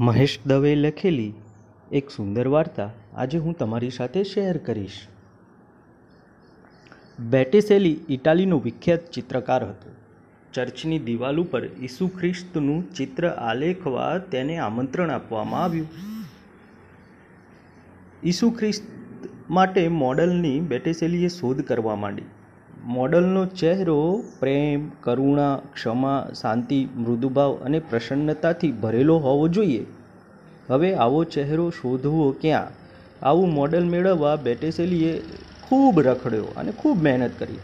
મહેશ દવે લખેલી એક સુંદર વાર્તા આજે હું તમારી સાથે શેર કરીશ. બેટેસેલી ઇટાલીનો વિખ્યાત ચિત્રકાર હતો. ચર્ચની દિવાલ ઉપર ઈસુ ખ્રિસ્તનું ચિત્ર આલેખવા તેને આમંત્રણ આપવામાં આવ્યું. ઈસુ ખ્રિસ્ત માટે મોડલની બેટેસેલીએ શોધ કરવા માંડી. મોડલનો ચહેરો, પ્રેમ, કરુણા, ક્ષમા, શાંતિ, મૃદુભાવ અને પ્રસન્નતાથી ભરેલો હોવો જોઈએ. હવે આવો ચહેરો શોધવો ક્યાં? આવું મોડલ મેળવવા બેટેસેલીએ ખૂબ રખડ્યો અને ખૂબ મહેનત કરી.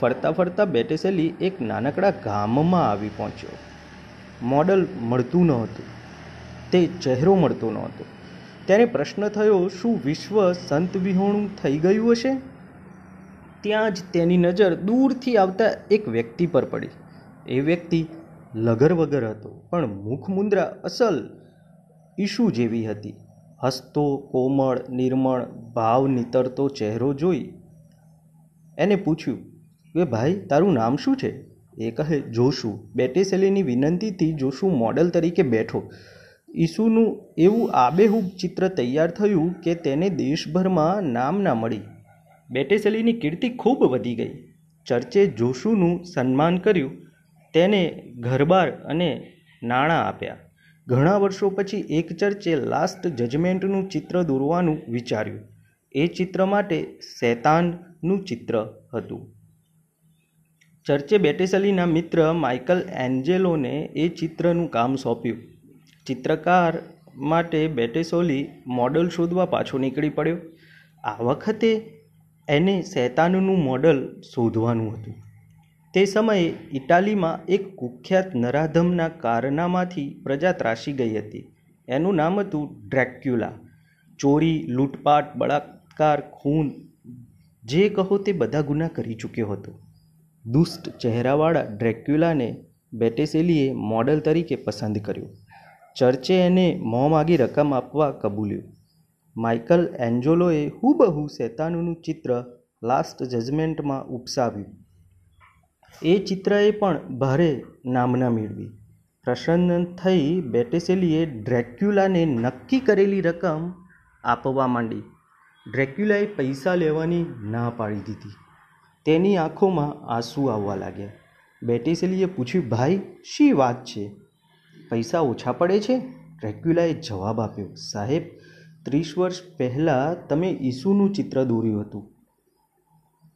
ફરતા ફરતા બેટેસેલી એક નાનકડા ગામમાં આવી પહોંચ્યો. મોડલ મળતું ન હતું. તે ચહેરો મળતો ન હતો. ત્યારે પ્રશ્ન થયો, શું વિશ્વ સંત વિહોણું થઈ ગયું હશે? ત્યાં જ તેની નજર દૂરથી આવતા એક વ્યક્તિ પર પડી. એ વ્યક્તિ લગર વગર હતો, પણ મુખ મુદ્રા અસલ ઈશુ જેવી હતી. હસતો, કોમળ, નિર્મળ, ભાવ નીતરતો ચહેરો જોઈ એને પૂછ્યું કે ભાઈ, તારું નામ શું છે? એ કહે, જોશુ. બેટેસેલીની વિનંતીથી જોશુ મોડલ તરીકે બેઠો. ઈસુનું એવું આબેહૂબ ચિત્ર તૈયાર થયું કે તેને દેશભરમાં નામ ના મળી. બેટેસેલીની કીર્તિ ખૂબ વધી ગઈ. ચર્ચે જોશુનું સન્માન કર્યું, તેને ઘરબાર અને નાણાં આપ્યા. ઘણા વર્ષો પછી એક ચર્ચે લાસ્ટ જજમેન્ટનું ચિત્ર દોરવાનું વિચાર્યું. એ ચિત્ર માટે શૈતાનનું ચિત્ર હતું. ચર્ચે બેટેસલીના મિત્ર માઇકલ એન્જેલોને એ ચિત્રનું કામ સોંપ્યું. ચિત્રકાર માટે બેટેસોલી મોડલ શોધવા પાછો નીકળી પડ્યો. આ વખતે એને શૈતાનનું મોડલ શોધવાનું હતું. તે સમયે ઇટાલીમાં એક કુખ્યાત નરાધમના કારનામાંથી પ્રજા ત્રાસી ગઈ હતી. એનું નામ હતું ડ્રેક્યુલા. ચોરી, લૂંટપાટ, બળાત્કાર, ખૂન, જે કહો તે બધા ગુના કરી ચૂક્યો હતો. દુષ્ટ ચહેરાવાળા ડ્રેક્યુલાને બેટેસેલીએ મોડલ તરીકે પસંદ કર્યો. ચર્ચે એને મોં માગી રકમ આપવા કબૂલ્યું. માઇકલ એન્જોલોએ હુબહુ શેતાનનું ચિત્ર લાસ્ટ જજમેન્ટમાં ઉપસાવ્યું. એ ચિત્રએ પણ ભારે નામના મેળવી. પ્રસન્ન થઈ બેટેસેલીએ ડ્રેક્યુલાને નક્કી કરેલી રકમ આપવા માંડી. ડ્રેક્યુલાએ પૈસા લેવાની ના પાડી દીધી. તેની આંખોમાં આંસુ આવવા લાગ્યા. બેટેસેલીએ પૂછ્યું, ભાઈ, શી વાત છે? પૈસા ઓછા પડે છે? ડ્રેક્યુલાએ જવાબ આપ્યો, સાહેબ ત્રીસ વર્ષ પહેલાં તમે ઈસુનું ચિત્ર દોર્યું હતું.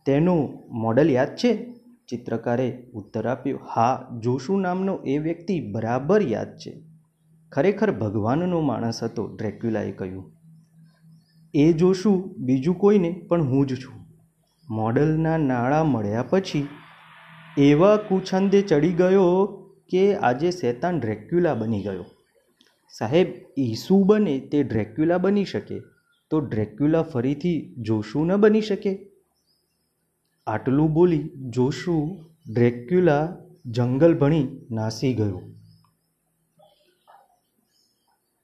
તેનું મોડલ યાદ છે? ચિત્રકારે ઉત્તર આપ્યો, હા, જોશુ નામનો એ વ્યક્તિ બરાબર યાદ છે. ખરેખર ભગવાનનો માણસ હતો, ડ્રેક્યુલાએ કહ્યું. એ જોશુ, બીજું કોઈને, પણ હું જ છું. મોડલના નાણાં મળ્યા પછી એવા કુછંદે ચડી ગયો કે આજે શેતાન ડ્રેક્યુલા બની ગયો. સાહેબ, ઈસુ બને તે ડ્રેક્યુલા બની શકે, તો ડ્રેક્યુલા ફરીથી જોશુ ન બની શકે? આટલું બોલી જોશુ ડ્રેક્યુલા જંગલ ભણી નાસી ગયો.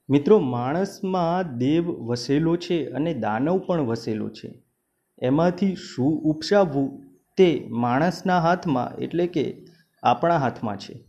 મિત્રો, માણસમાં દેવ વસેલો છે અને દાનવ પણ વસેલો છે. એમાંથી શું ઉપસાવવું તે માણસના હાથમાં, એટલે કે આપણા હાથમાં છે.